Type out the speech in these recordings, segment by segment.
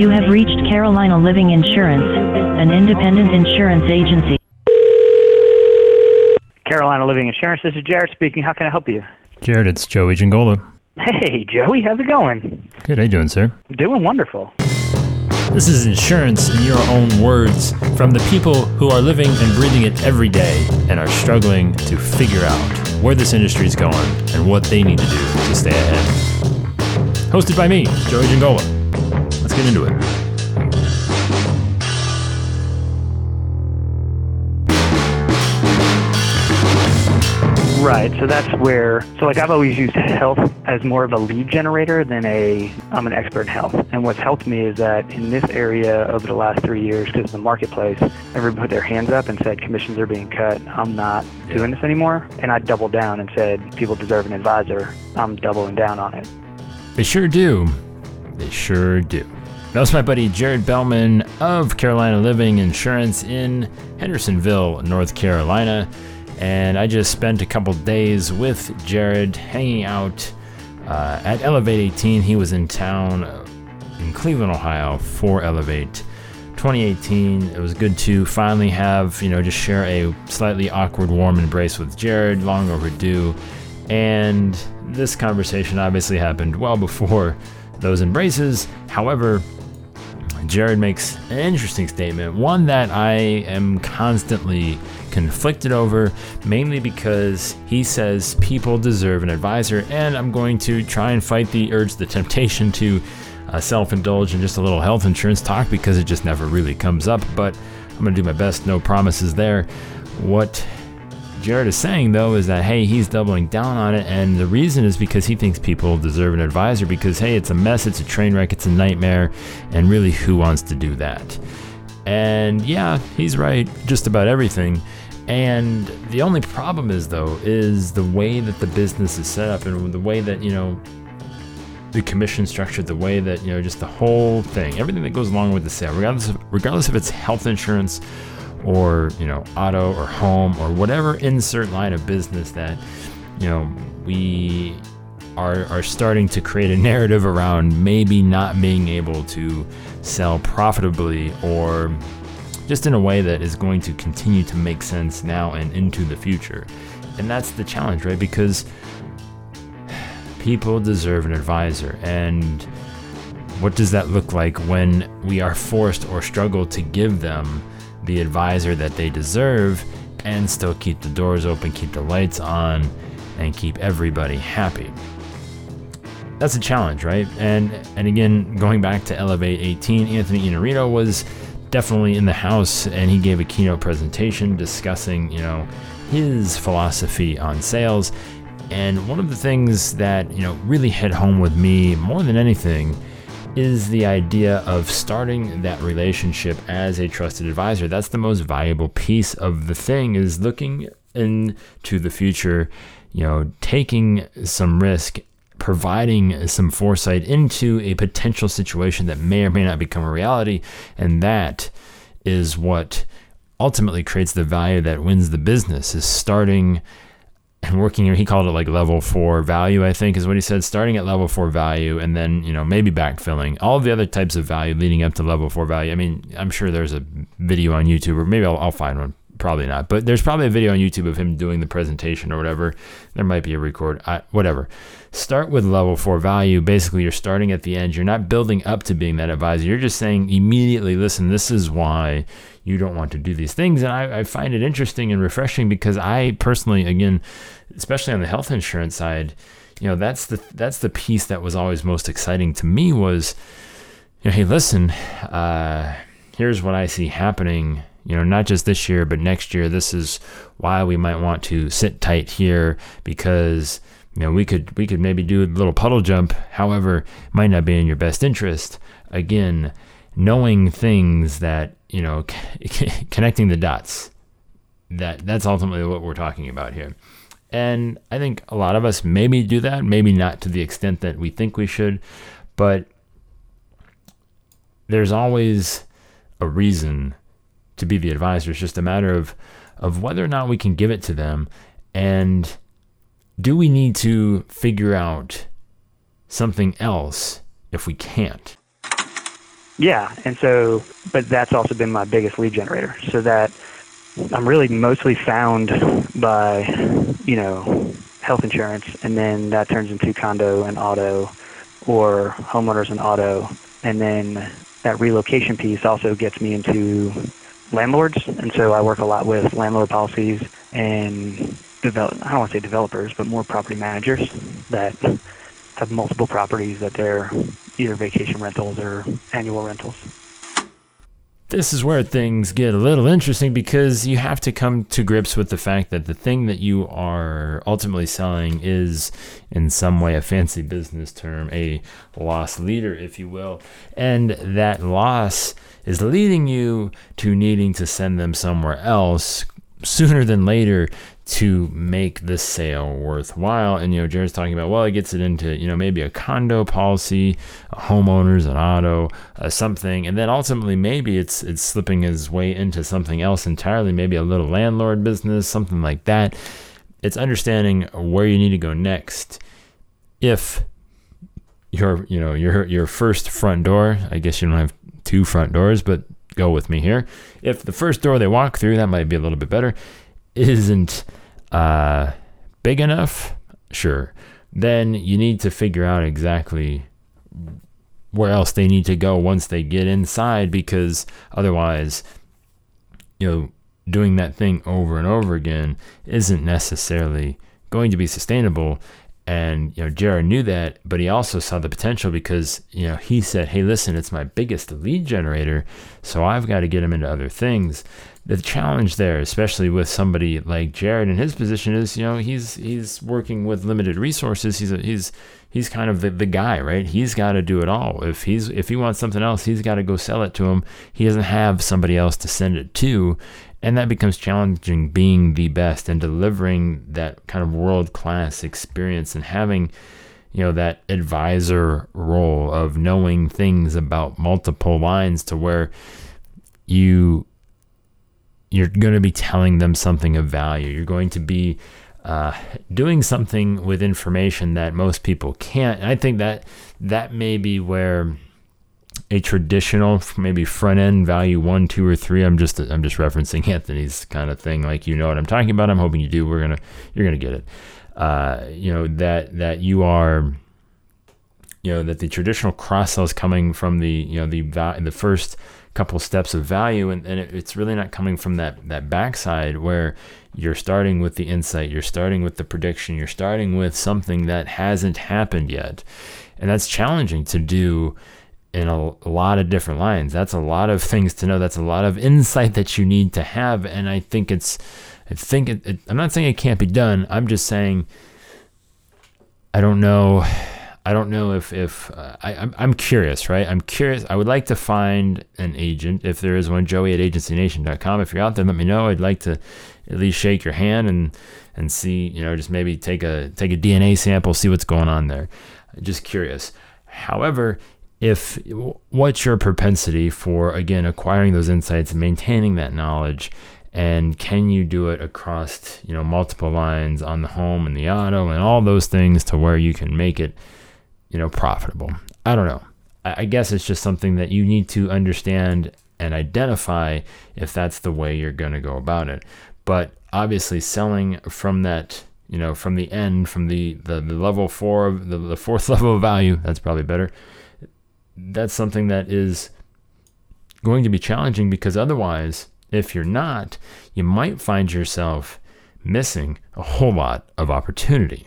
You have reached Carolina Living Insurance, an independent insurance agency. Carolina Living Insurance. This is Jared speaking. How can I help you? Jared, it's Joey Giangola. Hey, Joey. How's it going? Good, how you doing, sir? Doing wonderful. This is insurance in your own words from the people who are living and breathing it every day and are struggling to figure out where this industry is going and what they need to do to stay ahead. Hosted by me, Joey Giangola. Get into it. Right. So that's where. So like I've always used health as more of a lead generator than a. I'm an expert in health. And what's helped me is that in this area over the last three years, because the marketplace, everybody put their hands up and said commissions are being cut. I'm not doing this anymore. And I doubled down and said people deserve an advisor. I'm doubling down on it. They sure do. They sure do. That was my buddy Jared Bellman of Carolina Living Insurance in Hendersonville, North Carolina. And I just spent a couple days with Jared hanging out uh, at Elevate 18. He was in town uh, in Cleveland, Ohio for Elevate 2018. It was good to finally have, you know, just share a slightly awkward, warm embrace with Jared, long overdue. And this conversation obviously happened well before those embraces. However, Jared makes an interesting statement, one that I am constantly conflicted over, mainly because he says people deserve an advisor, and I'm going to try and fight the urge, the temptation to uh, self indulge in just a little health insurance talk because it just never really comes up. But I'm going to do my best, no promises there. What Jared is saying though is that hey, he's doubling down on it, and the reason is because he thinks people deserve an advisor because hey, it's a mess, it's a train wreck, it's a nightmare, and really, who wants to do that? And yeah, he's right, just about everything. And the only problem is though, is the way that the business is set up and the way that, you know, the commission structure, the way that, you know, just the whole thing, everything that goes along with the sale, regardless of, regardless if it's health insurance or, you know, auto or home or whatever insert line of business that, you know, we are, are starting to create a narrative around maybe not being able to sell profitably or just in a way that is going to continue to make sense now and into the future. And that's the challenge, right? Because people deserve an advisor. And what does that look like when we are forced or struggle to give them the advisor that they deserve and still keep the doors open, keep the lights on, and keep everybody happy? That's a challenge, right? And and again, going back to Elevate 18, Anthony Iannarino was definitely in the house and he gave a keynote presentation discussing, you know, his philosophy on sales. And one of the things that, you know, really hit home with me more than anything is the idea of starting that relationship as a trusted advisor. That's the most valuable piece of the thing is looking into the future, you know, taking some risk providing some foresight into a potential situation that may or may not become a reality. And that is what ultimately creates the value that wins the business is starting and working here, he called it like level four value i think is what he said starting at level four value and then you know maybe backfilling. All the other types of value leading up to level four value i mean i'm sure there's a video on youtube or maybe i'll, I'll find one probably not but there's probably a video on youtube of him doing the presentation or whatever. There might be a record I, whatever. Start with level four value. Basically you're starting at the end. You're not building up to being that advisor. You're just saying immediately listen this is why you don't want to do these things. And I, I find it interesting and refreshing because i personally again especially on the health insurance side you know that's the that's the piece that was always most exciting to me was you know hey listen uh, here's what i see happening you know, not just this year, but next year. This is why we might want to sit tight here because you know we could we could maybe do a little puddle jump. However, might not be in your best interest. Again, knowing things that you know, connecting the dots. That that's ultimately what we're talking about here. And I think a lot of us maybe do that, maybe not to the extent that we think we should, but there's always a reason to be the advisor. It's just a matter of of whether or not we can give it to them and do we need to figure out something else if we can't? Yeah, and so, but that's also been my biggest lead generator. So that I'm really mostly found by, you know, health insurance, and then that turns into condo and auto, or homeowners and auto, and then that relocation piece also gets me into landlords, and so I work a lot with landlord policies and develop. I don't want to say developers, but more property managers that have multiple properties that they're either vacation rentals or annual rentals. This is where things get a little interesting because you have to come to grips with the fact that the thing that you are ultimately selling is, in some way, a fancy business term, a loss leader, if you will. And that loss is leading you to needing to send them somewhere else sooner than later to make the sale worthwhile. And you know, Jared's talking about well, he gets it into you know maybe a condo policy, a homeowners, an auto, uh, something, and then ultimately maybe it's it's slipping his way into something else entirely, maybe a little landlord business, something like that. It's understanding where you need to go next. If your you know your your first front door, I guess you don't have two front doors, but go with me here. If the first door they walk through, that might be a little bit better, isn't uh, big enough, sure, then you need to figure out exactly where else they need to go once they get inside because otherwise, you know, doing that thing over and over again isn't necessarily going to be sustainable. And you know, Jared knew that, but he also saw the potential because you know he said, "Hey, listen, it's my biggest lead generator, so I've got to get him into other things." the challenge there, especially with somebody like Jared in his position, is you know he's he's working with limited resources. He's a, he's he's kind of the, the guy, right? He's got to do it all. If he's if he wants something else, he's got to go sell it to him. He doesn't have somebody else to send it to, and that becomes challenging. Being the best and delivering that kind of world class experience and having you know that advisor role of knowing things about multiple lines to where you you're going to be telling them something of value. You're going to be uh, doing something with information that most people can't. And I think that that may be where a traditional maybe front end value one, two, or three. I'm just I'm just referencing Anthony's kind of thing. Like you know what I'm talking about. I'm hoping you do. We're gonna you're gonna get it. Uh, you know that that you are you know that the traditional cross sell is coming from the you know the the first couple steps of value and, and it, it's really not coming from that that backside where you're starting with the insight you're starting with the prediction you're starting with something that hasn't happened yet. And that's challenging to do in a, a lot of different lines. That's a lot of things to know. That's a lot of insight that you need to have. And i think it's i think it, it, i'm not saying it can't be done. I'm just saying i don't know I don't know if if uh, I I'm, I'm curious, right? I'm curious. I would like to find an agent if there is one. Joey at agencynation.com. If you're out there, let me know. I'd like to at least shake your hand and and see, you know, just maybe take a take a DNA sample, see what's going on there. Just curious. However, if what's your propensity for again acquiring those insights, and maintaining that knowledge, and can you do it across you know multiple lines on the home and the auto and all those things to where you can make it you know, profitable. I don't know. I guess it's just something that you need to understand and identify if that's the way you're going to go about it. But obviously, selling from that, you know, from the end, from the the, the level four, the, the fourth level of value, that's probably better. That's something that is going to be challenging because otherwise, if you're not, you might find yourself missing a whole lot of opportunity.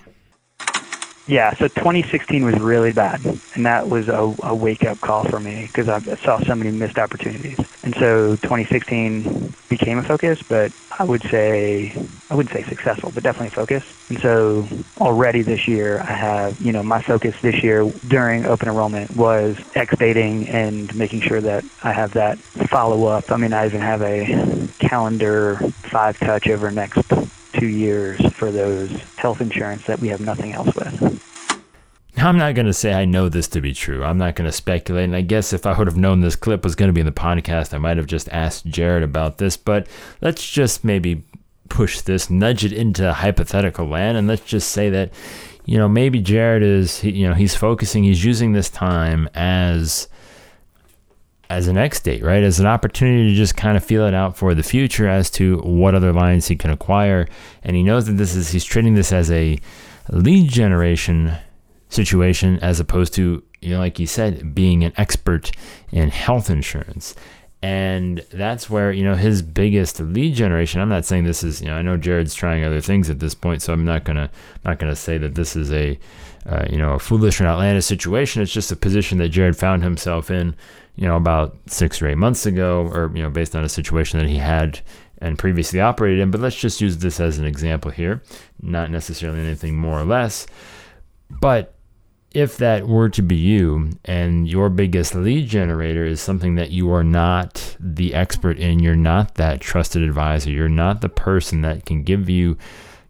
Yeah, so 2016 was really bad, and that was a, a wake-up call for me because I saw so many missed opportunities. And so 2016 became a focus, but I would say I wouldn't say successful, but definitely focus. And so already this year, I have you know my focus this year during open enrollment was exdating and making sure that I have that follow-up. I mean, I even have a calendar five touch over next two years for those health insurance that we have nothing else with. Now, I'm not going to say I know this to be true. I'm not going to speculate. And I guess if I would have known this clip was going to be in the podcast, I might have just asked Jared about this. But let's just maybe push this, nudge it into hypothetical land, and let's just say that, you know, maybe Jared is, you know, he's focusing, he's using this time as as an X date, right? As an opportunity to just kind of feel it out for the future as to what other lines he can acquire. And he knows that this is, he's treating this as a lead generation situation as opposed to, you know, like you said, being an expert in health insurance. And that's where, you know, his biggest lead generation. I'm not saying this is, you know, I know Jared's trying other things at this point, so I'm not gonna not gonna say that this is a uh, you know, a foolish or outlandish situation. It's just a position that Jared found himself in, you know, about six or eight months ago, or, you know, based on a situation that he had and previously operated in. But let's just use this as an example here, not necessarily anything more or less. But if that were to be you and your biggest lead generator is something that you are not the expert in, you're not that trusted advisor, you're not the person that can give you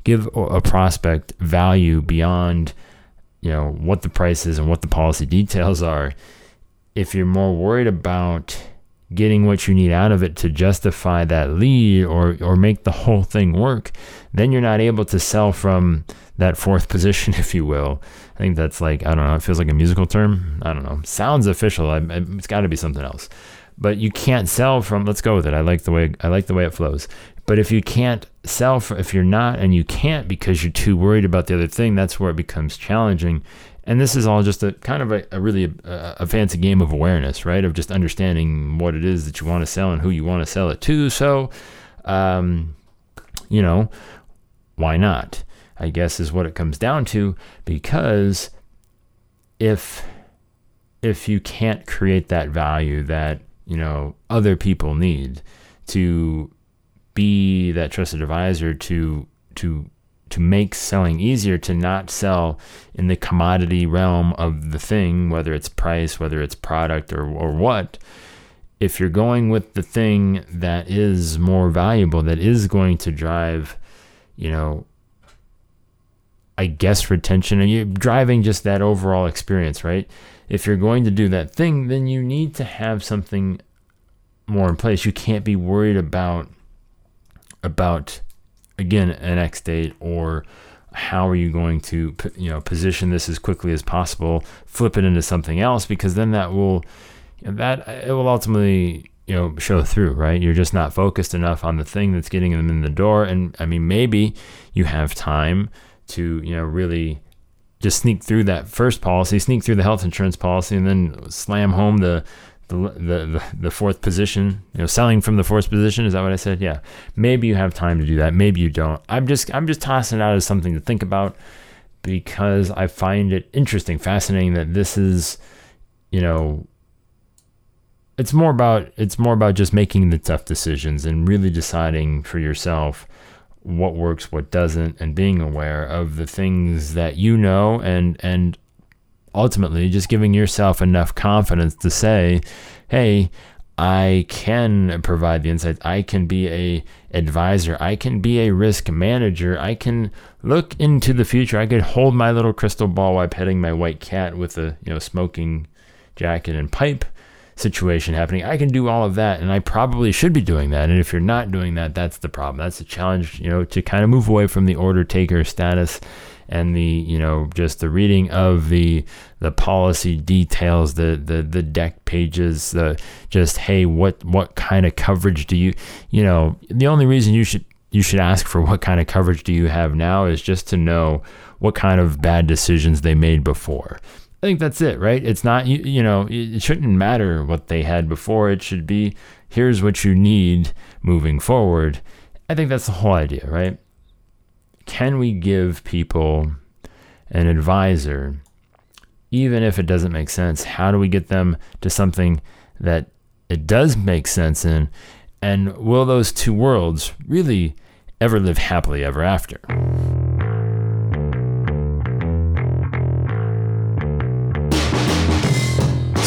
give a prospect value beyond you know what the price is and what the policy details are if you're more worried about getting what you need out of it to justify that lead or or make the whole thing work then you're not able to sell from that fourth position if you will I think that's like I don't know. It feels like a musical term. I don't know. Sounds official. I, it's got to be something else. But you can't sell from. Let's go with it. I like the way I like the way it flows. But if you can't sell, for, if you're not, and you can't because you're too worried about the other thing, that's where it becomes challenging. And this is all just a kind of a, a really a, a fancy game of awareness, right? Of just understanding what it is that you want to sell and who you want to sell it to. So, um, you know, why not? I guess is what it comes down to because if if you can't create that value that, you know, other people need to be that trusted advisor to to to make selling easier to not sell in the commodity realm of the thing, whether it's price, whether it's product or, or what, if you're going with the thing that is more valuable, that is going to drive, you know, I guess retention and you're driving just that overall experience, right? If you're going to do that thing, then you need to have something more in place. You can't be worried about about again an X date or how are you going to you know position this as quickly as possible, flip it into something else because then that will that it will ultimately you know show through right? You're just not focused enough on the thing that's getting them in the door and i mean maybe you have time to you know really just sneak through that first policy, sneak through the health insurance policy, and then slam home the the, the, the fourth position, you know, selling from the fourth position. Is that what I said? Yeah. Maybe you have time to do that. Maybe you don't. I'm just, I'm just tossing out as something to think about because I find it interesting, fascinating that this is, you know, it's more about, it's more about just making the tough decisions and really deciding for yourself what works, what doesn't, and being aware of the things that you know and and ultimately just giving yourself enough confidence to say, hey, I can provide the insights. I can be a advisor. I can be a risk manager. I can look into the future. I could hold my little crystal ball while petting my white cat with a you know smoking jacket and pipe situation happening. I can do all of that, and I probably should be doing that. And if you're not doing that, that's the problem. That's the challenge, you know, to kind of move away from the order taker status and the you know just the reading of the the policy details the the the deck pages the just hey what what kind of coverage do you you know the only reason you should you should ask for what kind of coverage do you have now is just to know what kind of bad decisions they made before I think that's it, right? It's not you, you know, it shouldn't matter what they had before. It should be here's what you need moving forward. I think that's the whole idea, right? Can we give people an advisor even if it doesn't make sense? How do we get them to something that it does make sense in? And will those two worlds really ever live happily ever after?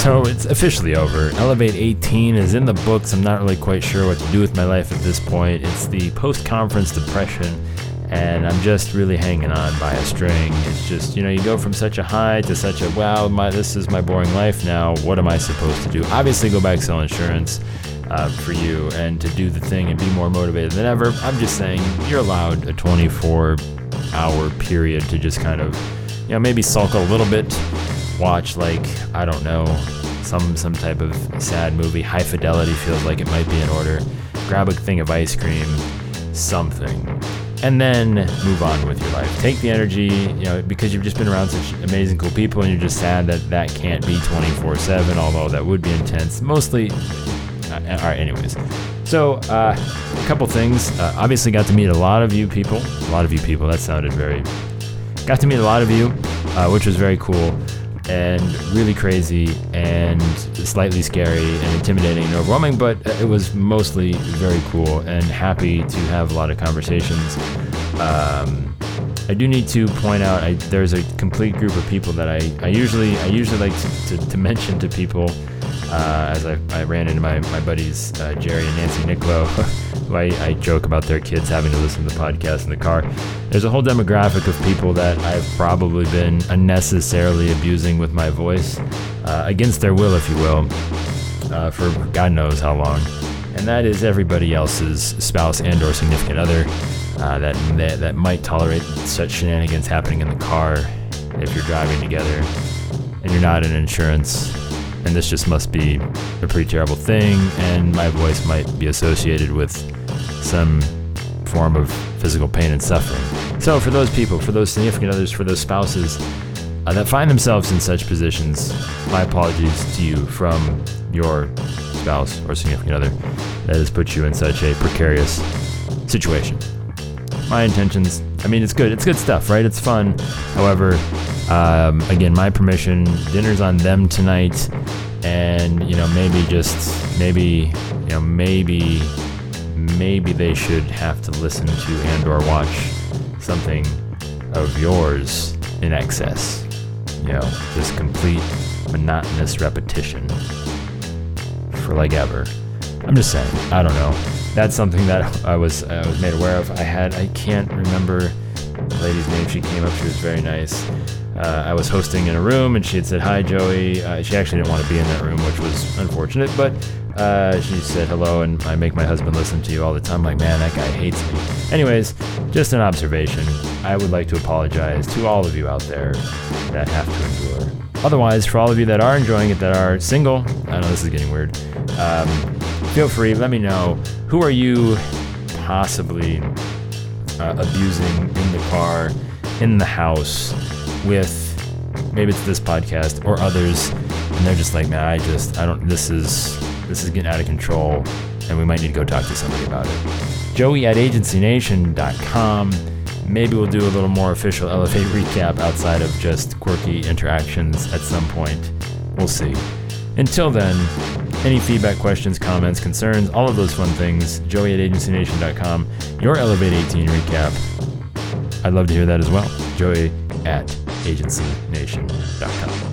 So it's officially over. Elevate 18 is in the books. I'm not really quite sure what to do with my life at this point. It's the post conference depression, and I'm just really hanging on by a string. It's just, you know, you go from such a high to such a wow, my, this is my boring life now. What am I supposed to do? Obviously, go back sell insurance. Uh, for you and to do the thing and be more motivated than ever. I'm just saying you're allowed a 24 hour period to just kind of, you know, maybe sulk a little bit, watch like, I don't know, some some type of sad movie. High Fidelity feels like it might be in order. Grab a thing of ice cream, something, and then move on with your life. Take the energy, you know, because you've just been around such amazing, cool people, and you're just sad that that can't be 24/7. Although that would be intense. Mostly, uh, all right. Anyways, so uh, a couple things. Uh, obviously, got to meet a lot of you people. A lot of you people. That sounded very. Got to meet a lot of you, uh, which was very cool and really crazy and slightly scary and intimidating and overwhelming, but it was mostly very cool and happy to have a lot of conversations. Um, I do need to point out I, there's a complete group of people that I, I usually I usually like to, to, to mention to people uh, as I, I ran into my, my buddies uh, Jerry and Nancy Nicolo, who I, I joke about their kids having to listen to the podcast in the car. There's a whole demographic of people that I've probably been unnecessarily abusing with my voice, uh, against their will, if you will, uh, for God knows how long. And that is everybody else's spouse and or significant other uh, that, that that might tolerate such shenanigans happening in the car if you're driving together and you're not in insurance and this just must be a pretty terrible thing, and my voice might be associated with some form of physical pain and suffering. So, for those people, for those significant others, for those spouses uh, that find themselves in such positions, my apologies to you from your spouse or significant other that has put you in such a precarious situation. My intentions, I mean, it's good. It's good stuff, right? It's fun. However, um, again, my permission. Dinner's on them tonight, and you know maybe just maybe you know maybe maybe they should have to listen to and or watch something of yours in excess. You know, just complete monotonous repetition for like ever. I'm just saying. I don't know. That's something that I was I was made aware of. I had I can't remember the lady's name. She came up. She was very nice uh, I was hosting in a room and she had said, Hi, Joey. Uh, she actually didn't want to be in that room, which was unfortunate, but uh, she said hello and I make my husband listen to you all the time. I'm like, man, that guy hates me. Anyways, just an observation. I would like to apologize to all of you out there that have to endure. Otherwise, for all of you that are enjoying it, that are single, I know this is getting weird, um, feel free, let me know who are you possibly uh, abusing in the car, in the house, with maybe it's this podcast or others, and they're just like, man, I just, I don't, this is, this is getting out of control, and we might need to go talk to somebody about it. Joey at agencynation.com. Maybe we'll do a little more official Elevate recap outside of just quirky interactions at some point. We'll see. Until then, any feedback, questions, comments, concerns, all of those fun things, joey at agencynation.com, your Elevate 18 recap. I'd love to hear that as well. Joey at agencynation.com.